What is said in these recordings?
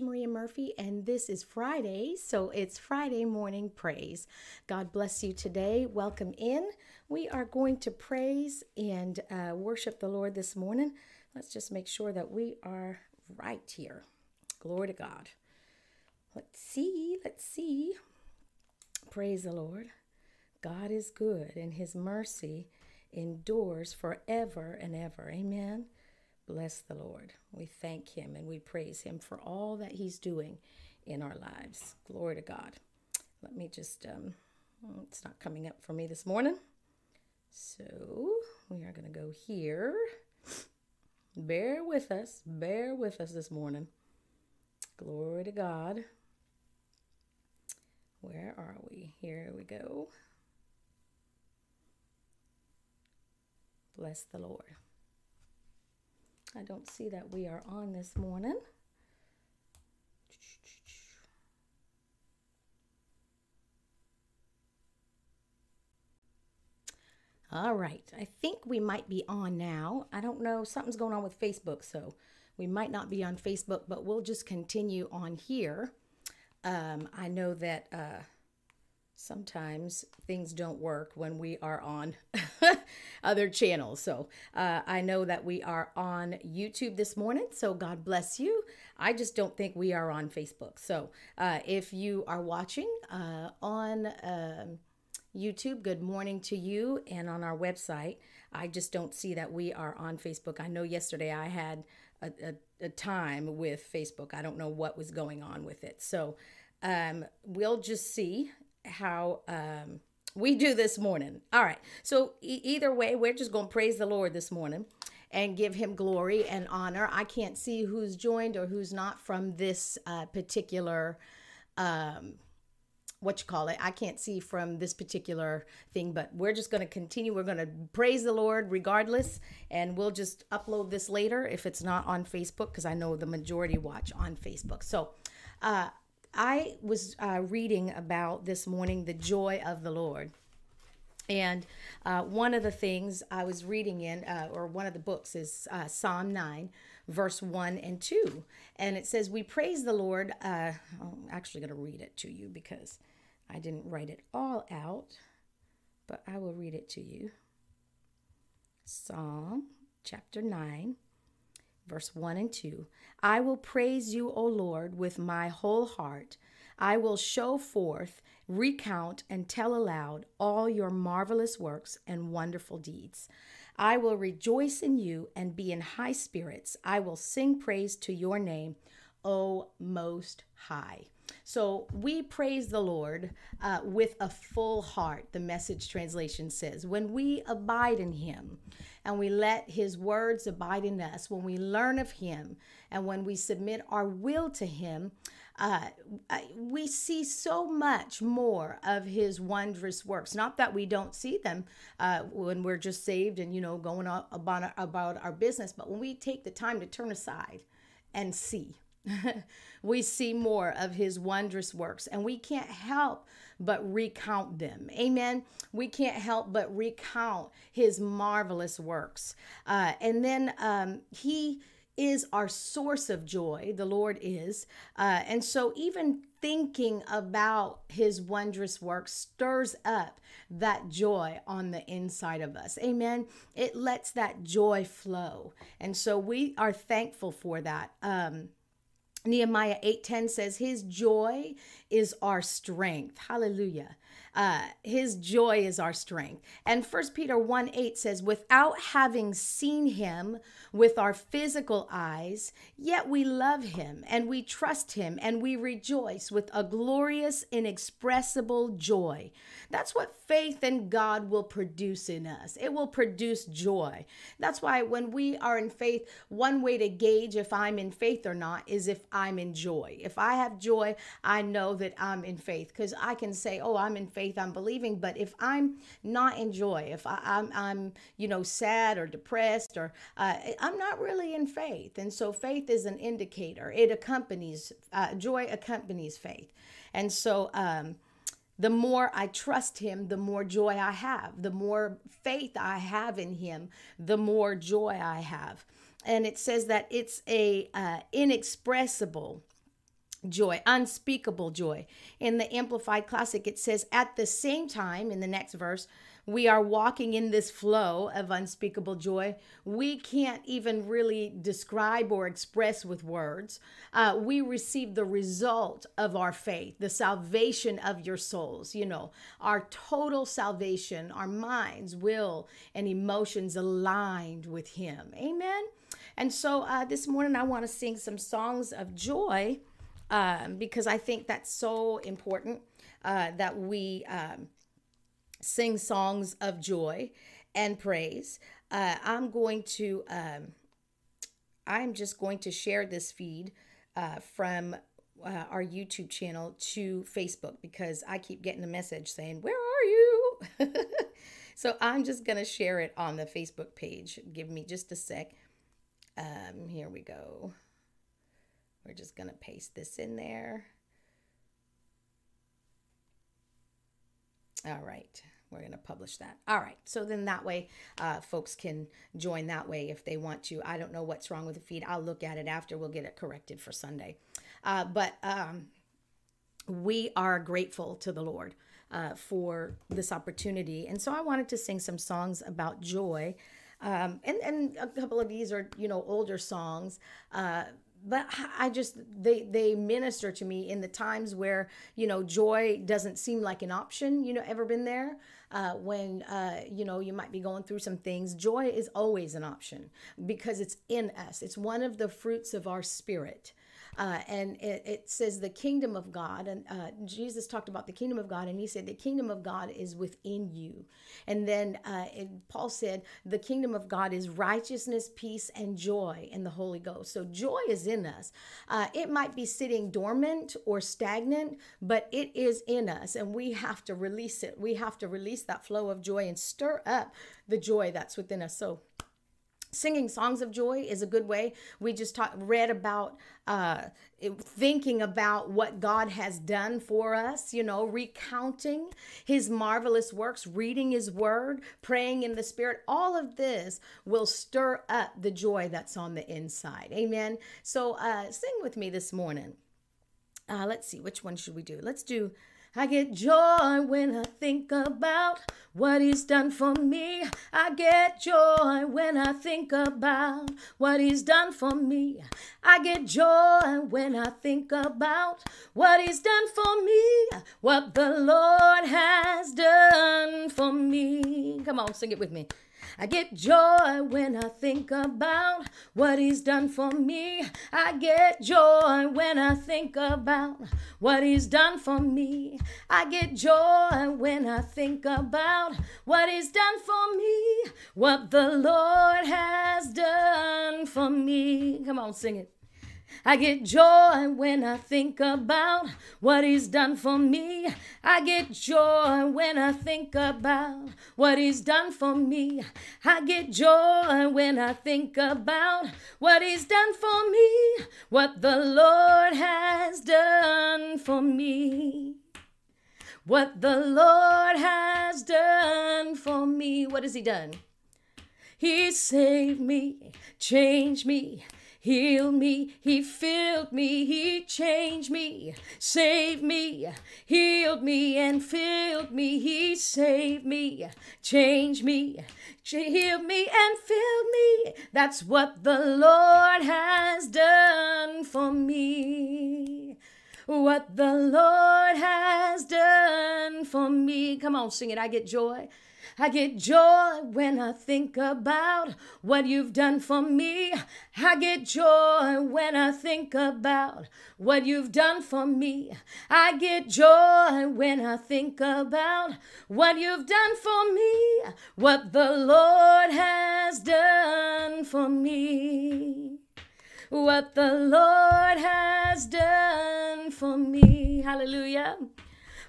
Maria Murphy, and this is Friday, so it's Friday morning praise. God bless you today. Welcome in. We are going to praise and uh, worship the Lord this morning. Let's just make sure that we are right here. Glory to God. Let's see, let's see. Praise the Lord. God is good, and his mercy endures forever and ever. Amen. Bless the Lord. We thank him and we praise him for all that he's doing in our lives. Glory to God. Let me just, um, it's not coming up for me this morning. So we are going to go here. Bear with us. Bear with us this morning. Glory to God. Where are we? Here we go. Bless the Lord. I don't see that we are on this morning. All right, I think we might be on now. I don't know, something's going on with Facebook, so we might not be on Facebook, but we'll just continue on here. Um, I know that uh, sometimes things don't work when we are on other channels. So uh, I know that we are on YouTube this morning. So God bless you. I just don't think we are on Facebook. So uh, if you are watching uh, on um, YouTube, good morning to you. And on our website, I just don't see that we are on Facebook. I know yesterday I had a, a, a time with Facebook. I don't know what was going on with it. So um, we'll just see how um, we do this morning. All right. So e- either way, we're just going to praise the Lord this morning and give him glory and honor. I can't see who's joined or who's not from this uh, particular um, what you call it. I can't see from this particular thing, but we're just going to continue. We're going to praise the Lord regardless, and we'll just upload this later if it's not on Facebook because I know the majority watch on Facebook. So, uh, I was uh, reading about this morning the joy of the Lord. And uh, one of the things I was reading in, uh, or one of the books, is uh, Psalm 9, verse 1 and 2. And it says, We praise the Lord. Uh, I'm actually going to read it to you because I didn't write it all out, but I will read it to you. Psalm chapter 9, verse 1 and 2. I will praise you, O Lord, with my whole heart. I will show forth, recount, and tell aloud all your marvelous works and wonderful deeds. I will rejoice in you and be in high spirits. I will sing praise to your name, O Most High. So we praise the Lord uh, with a full heart, the message translation says. When we abide in Him and we let His words abide in us, when we learn of Him and when we submit our will to Him, uh, we see so much more of his wondrous works. Not that we don't see them uh, when we're just saved and you know going about about our business, but when we take the time to turn aside and see, we see more of his wondrous works and we can't help but recount them. Amen. We can't help but recount his marvelous works. Uh, and then um, he is our source of joy, the Lord is. Uh, and so, even thinking about his wondrous works stirs up that joy on the inside of us. Amen. It lets that joy flow. And so, we are thankful for that. Um, Nehemiah 8:10 says his joy is our strength. Hallelujah. Uh, his joy is our strength. And First Peter 1 8 says, without having seen him with our physical eyes, yet we love him and we trust him and we rejoice with a glorious, inexpressible joy. That's what faith in God will produce in us. It will produce joy. That's why when we are in faith, one way to gauge if I'm in faith or not is if I'm in joy. If I have joy, I know that I'm in faith because I can say, oh, I'm in faith I'm believing. But if I'm not in joy, if I, am I'm, I'm, you know, sad or depressed, or uh, I'm not really in faith. And so faith is an indicator. It accompanies uh, joy accompanies faith. And so. Um, the more I trust him, the more joy I have. The more faith I have in him, the more joy I have. And it says that it's a uh, inexpressible joy, unspeakable joy. In the Amplified Classic, it says, at the same time, in the next verse, we are walking in this flow of unspeakable joy. We can't even really describe or express with words. Uh, we receive the result of our faith, the salvation of your souls, you know, our total salvation, our minds, will, and emotions aligned with Him. Amen. And so uh, this morning, I want to sing some songs of joy um, because I think that's so important uh, that we um, sing songs of joy and praise. Uh, I'm going to, um, I'm just going to share this feed uh, from uh, our YouTube channel to Facebook because I keep getting a message saying, Where are you? so I'm just going to share it on the Facebook page. Give me just a sec. Um, here we go. We're just going to paste this in there. All right. We're going to publish that. All right. So then that way, uh, folks can join that way if they want to. I don't know what's wrong with the feed. I'll look at it after. We'll get it corrected for Sunday. Uh, but um, we are grateful to the Lord uh, for this opportunity. And so I wanted to sing some songs about joy. Um, and, and a couple of these are, you know, older songs. But I just they they minister to me in the times where you know joy doesn't seem like an option. You know, ever been there? Uh, when uh, you know you might be going through some things, joy is always an option because it's in us. It's one of the fruits of our spirit. Uh, and it, it, says the kingdom of God. And uh, Jesus talked about the kingdom of God, and he said the kingdom of God is within you. And then uh, it, Paul said the kingdom of God is righteousness, peace, and joy in the Holy Ghost. So joy is in us. Uh, it might be sitting dormant or stagnant, but it is in us, and we have to release it. We have to release that flow of joy and stir up the joy that's within us. So singing songs of joy is a good way. We just talked read about uh, thinking about what god has done for us you know recounting his marvelous works reading his word praying in the spirit. All of this will stir up the joy that's on the inside. Amen. So uh, sing with me this morning. Uh, let's see which one should we do? Let's do I get joy when I think about what he's done for me. I get joy when I think about what he's done for me. I get joy when I think about what he's done for me, what the Lord has done for me. Come on, sing it with me. I get joy when I think about what He's done for me. I get joy when I think about what He's done for me. I get joy when I think about what He's done for me, what the Lord has done for me. Come on, sing it. I get joy when I think about what he's done for me. I get joy when I think about what he's done for me. I get joy when I think about what he's done for me, what the Lord has done for me. What the Lord has done for me. What has he done? He saved me, changed me, healed me, he filled me, he changed me, saved me, healed me, and filled me, he saved me, changed me, healed me, and filled me. That's what the Lord has done for me. What the Lord has done for me. Come on, sing it. I get joy. I get joy when I think about what you've done for me. I get joy when I think about what you've done for me. I get joy when I think about what you've done for me, what the Lord has done for me. What the Lord has done for me. Hallelujah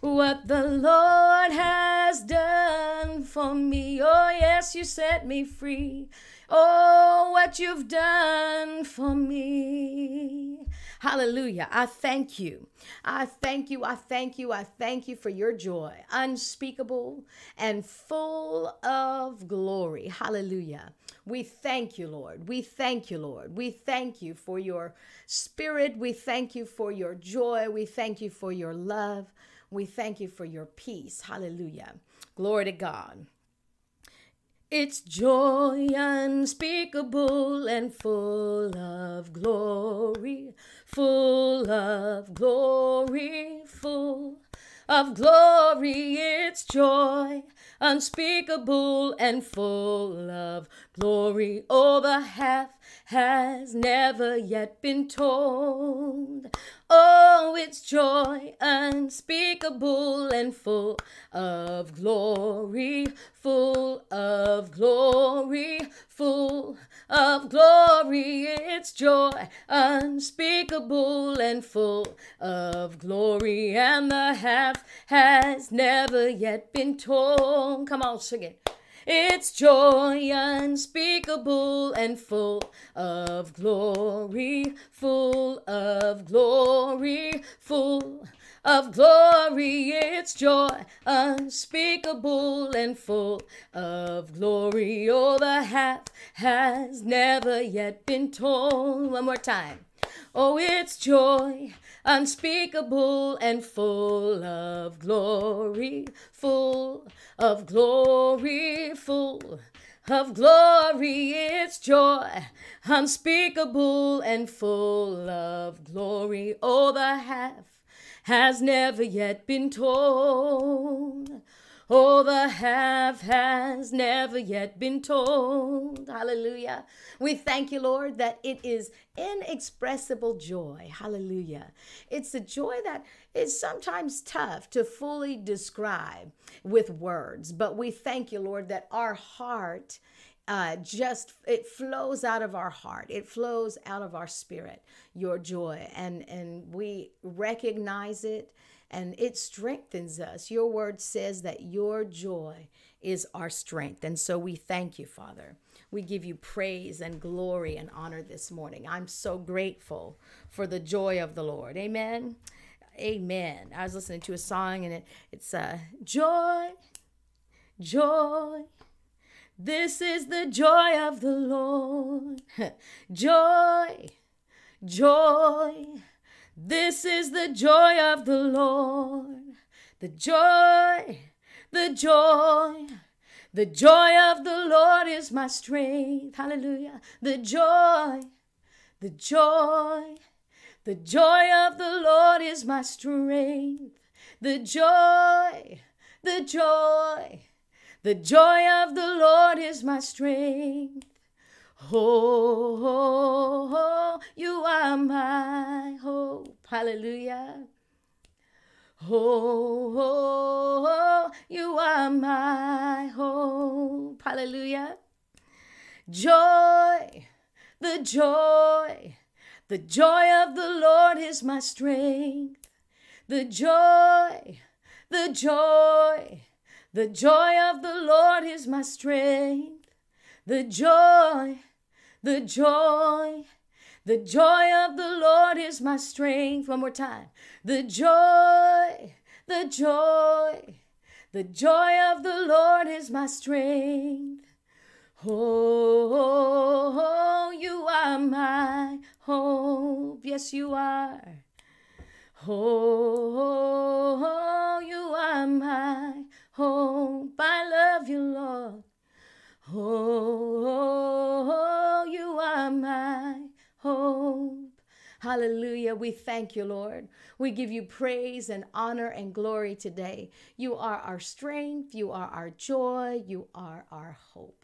what the Lord has done for me. Oh, yes, you set me free. Oh, what you've done for me. Hallelujah. I thank you. I thank you. I thank you. I thank you for your joy, unspeakable and full of glory. Hallelujah. We thank you, Lord. We thank you, Lord. We thank you for your spirit. We thank you for your joy. We thank you for your love. We thank you for your peace. Hallelujah. Glory to God. It's joy unspeakable and full of glory, full of glory, full of glory. It's joy unspeakable and full of glory. The half has never yet been told. Oh, it's joy unspeakable and full of glory, full of glory, full of glory. It's joy unspeakable and full of glory, and the half has never yet been told. Come on, sing it. It's joy unspeakable and full of glory, full of glory, full of glory. It's joy unspeakable and full of glory. Oh, the half has never yet been told. One more time. Oh, it's joy unspeakable and full of glory, full of glory, full of glory. It's joy unspeakable and full of glory. Oh, the half has never yet been told. Oh, the half has never yet been told. Hallelujah. We thank you, Lord, that it is inexpressible joy. Hallelujah. It's a joy that is sometimes tough to fully describe with words, but we thank you, Lord, that our heart uh, just it flows out of our heart it flows out of our spirit your joy and and we recognize it and it strengthens us. Your word says that your joy is our strength. And so we thank you, Father. We give you praise and glory and honor this morning. I'm so grateful for the joy of the Lord. Amen. Amen. I was listening to a song and it, it's uh, joy, joy. This is the joy of the Lord. joy, joy. This is the joy of the Lord. The joy, the joy, the joy of the Lord is my strength. Hallelujah. The joy, the joy, the joy of the Lord is my strength. The joy, the joy, the joy of the Lord is my strength. Oh, oh, oh, you are my hope. Hallelujah. Oh, oh, oh, you are my hope. Hallelujah. Joy, the joy, the joy of the Lord is my strength. The joy, the joy, the joy of the Lord is my strength. The joy, the joy, the joy of the Lord is my strength. One more time. The joy, the joy, the joy of the Lord is my strength. Oh, you are my hope. Yes, you are. Oh, you are my hope. I love you, Lord. Oh, you are my hope. Hallelujah. We thank you, Lord. We give you praise and honor and glory today. You are our strength. You are our joy. You are our hope.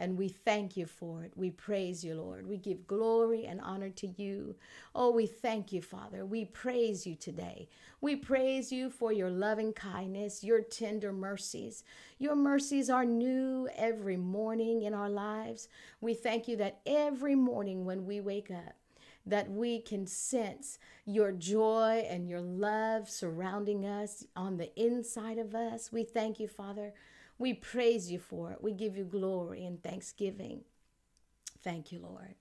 And we thank you for it. We praise you, Lord. We give glory and honor to you. Oh, we thank you, Father. We praise you today. We praise you for your loving kindness, your tender mercies. Your mercies are new every morning in our lives. We thank you that every morning when we wake up, that we can sense your joy and your love surrounding us on the inside of us. We thank you, Father, we praise you for it. We give you glory and thanksgiving. Thank you, Lord.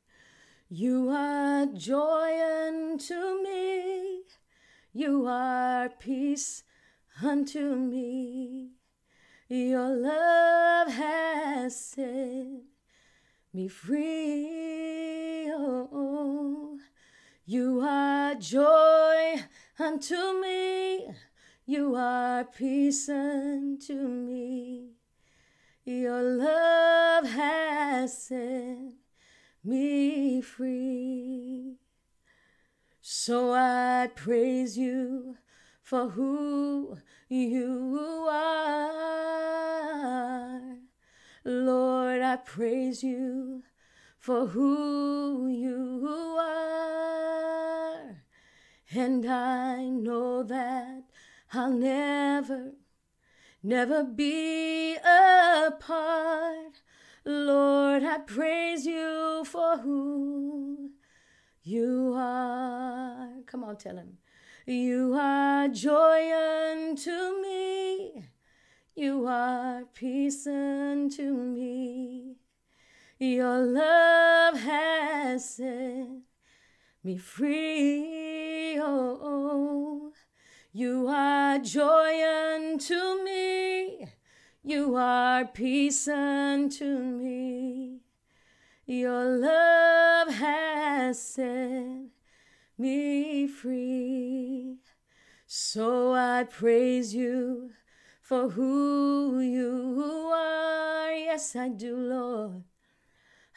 You are joy unto me. You are peace unto me. Your love has set me free. Oh, you are joy unto me. You are peace unto me. Your love has set me free. So I praise you for who you are. Lord, I praise you for who you are. And I know that I'll never, never be apart. Lord, I praise you for who you are. Come on, tell him. You are joy unto me. You are peace unto me. Your love has set me free. Oh, oh. You are joy unto me. You are peace unto me. Your love has set me free. So I praise you for who you are. Yes, I do, Lord.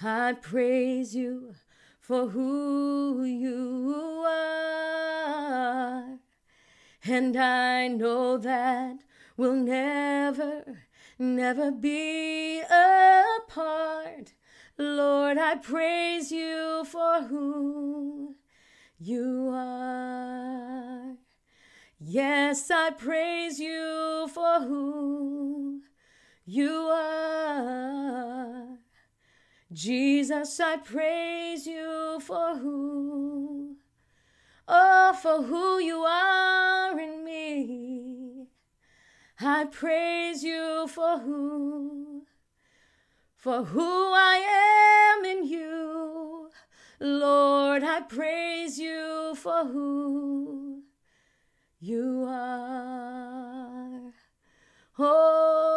I praise you for who you are. And I know that we'll never, never be apart. Lord, I praise you for who you are. Yes, I praise you for who you are. Jesus, I praise you for who, oh, for who you are in me. I praise you for who, for who I am in you. Lord, I praise you for who you are. Oh,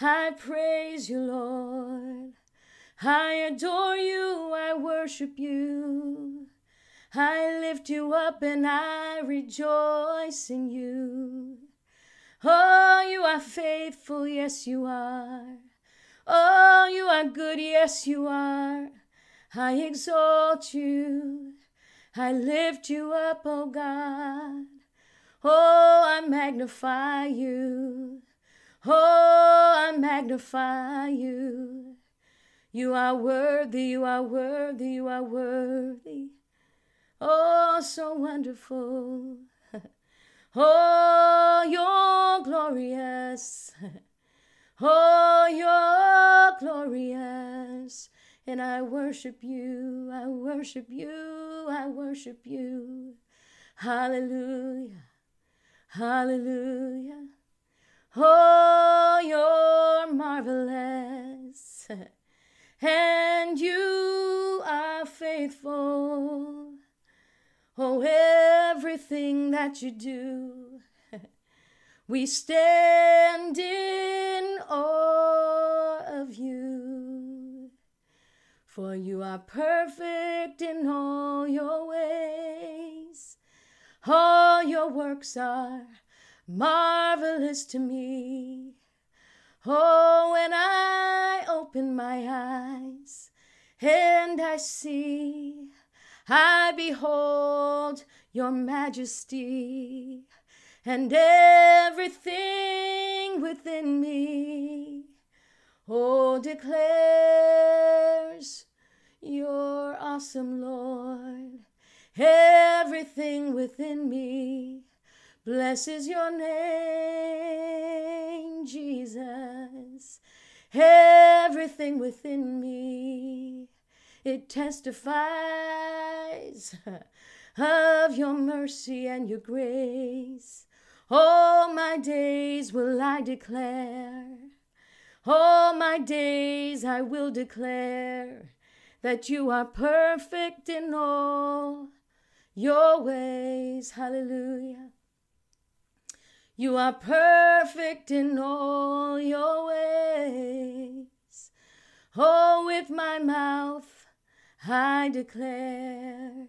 I praise you, Lord. I adore you, I worship you. I lift you up and I rejoice in you. Oh, you are faithful, yes, you are. Oh, you are good, yes, you are. I exalt you. I lift you up, oh God. Oh, I magnify you. Oh, I magnify you. You are worthy, you are worthy, you are worthy. Oh, so wonderful. Oh, you're glorious. Oh, you're glorious. And I worship you, I worship you, I worship you. Hallelujah, hallelujah. Oh, you're marvelous. And you are faithful. Oh, everything that you do, we stand in awe of you. For you are perfect in all your ways. All your works are marvelous to me. Oh, when I open my eyes and I see, I behold your majesty and everything within me. Oh, declares your awesome Lord. Everything within me blesses your name, Jesus. Everything within me, it testifies of your mercy and your grace. All my days will I declare, all my days I will declare that you are perfect in all your ways. Hallelujah. You are perfect in all your ways. Oh, with my mouth I declare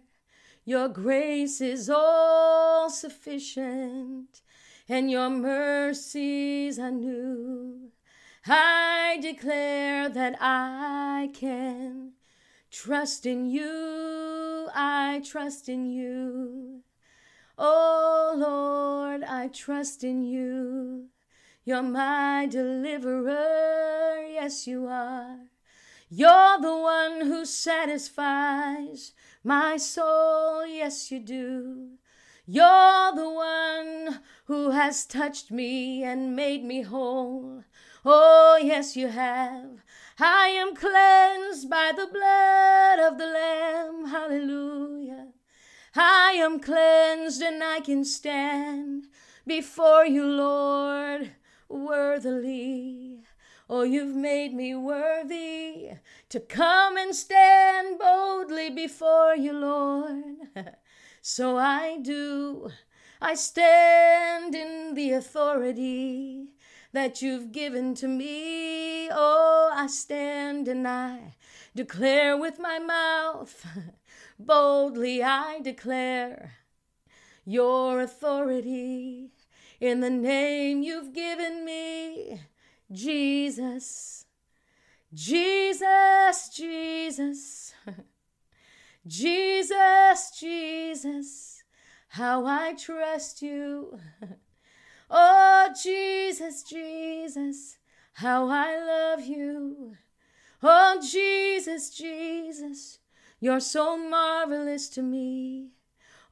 your grace is all sufficient and your mercies are new. I declare that I can trust in you. I trust in you. Oh Lord, I trust in you. You're my deliverer. Yes, you are. You're the one who satisfies my soul. Yes, you do. You're the one who has touched me and made me whole. Oh, yes, you have. I am cleansed by the blood of the Lamb. Hallelujah. I am cleansed and I can stand before you, Lord, worthily. Oh, you've made me worthy to come and stand boldly before you, Lord. so I do. I stand in the authority that you've given to me. Oh, I stand and I declare with my mouth, boldly I declare your authority in the name you've given me, Jesus. Jesus, Jesus, Jesus, Jesus, how I trust you. Oh, Jesus, Jesus, how I love you. Oh, Jesus, Jesus, you're so marvelous to me.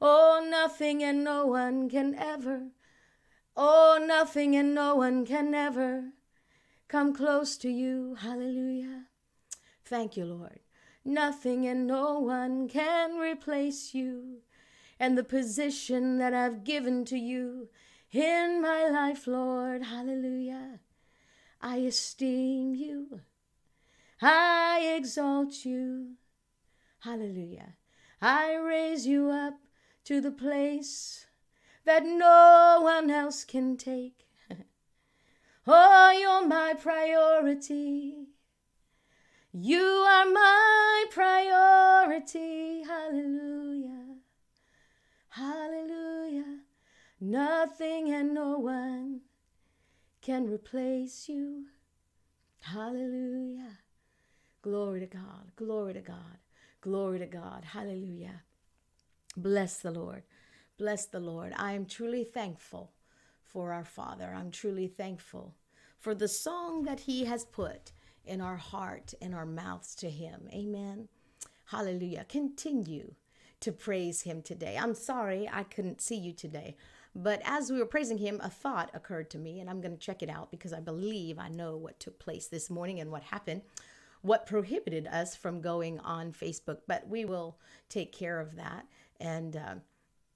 Oh, nothing and no one can ever, oh, nothing and no one can ever come close to you. Hallelujah. Thank you, Lord. Nothing and no one can replace you and the position that I've given to you in my life, Lord. Hallelujah. I esteem you. I exalt you. Hallelujah. I raise you up to the place that no one else can take. Oh, you're my priority. You are my priority. Hallelujah. Hallelujah. Nothing and no one can replace you. Hallelujah. Glory to God. Glory to God. Glory to God. Hallelujah. Bless the Lord. Bless the Lord. I am truly thankful for our Father. I'm truly thankful for the song that He has put in our heart and our mouths to Him. Amen. Hallelujah. Continue to praise Him today. I'm sorry I couldn't see you today. But as we were praising him, a thought occurred to me, and I'm going to check it out because I believe I know what took place this morning and what happened, what prohibited us from going on Facebook. But we will take care of that. And uh,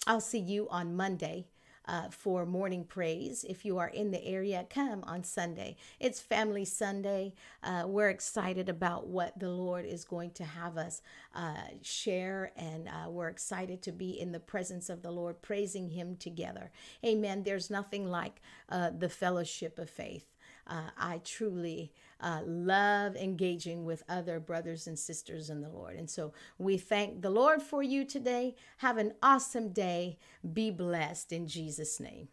I'll see you on Monday uh, for morning praise. If you are in the area, come on Sunday. It's Family Sunday. Uh, we're excited about what the Lord is going to have us uh, share, and uh, we're excited to be in the presence of the Lord, praising Him together. Amen. There's nothing like uh, the fellowship of faith. Uh, I truly uh, love engaging with other brothers and sisters in the Lord. And so we thank the Lord for you today. Have an awesome day. Be blessed in Jesus' name.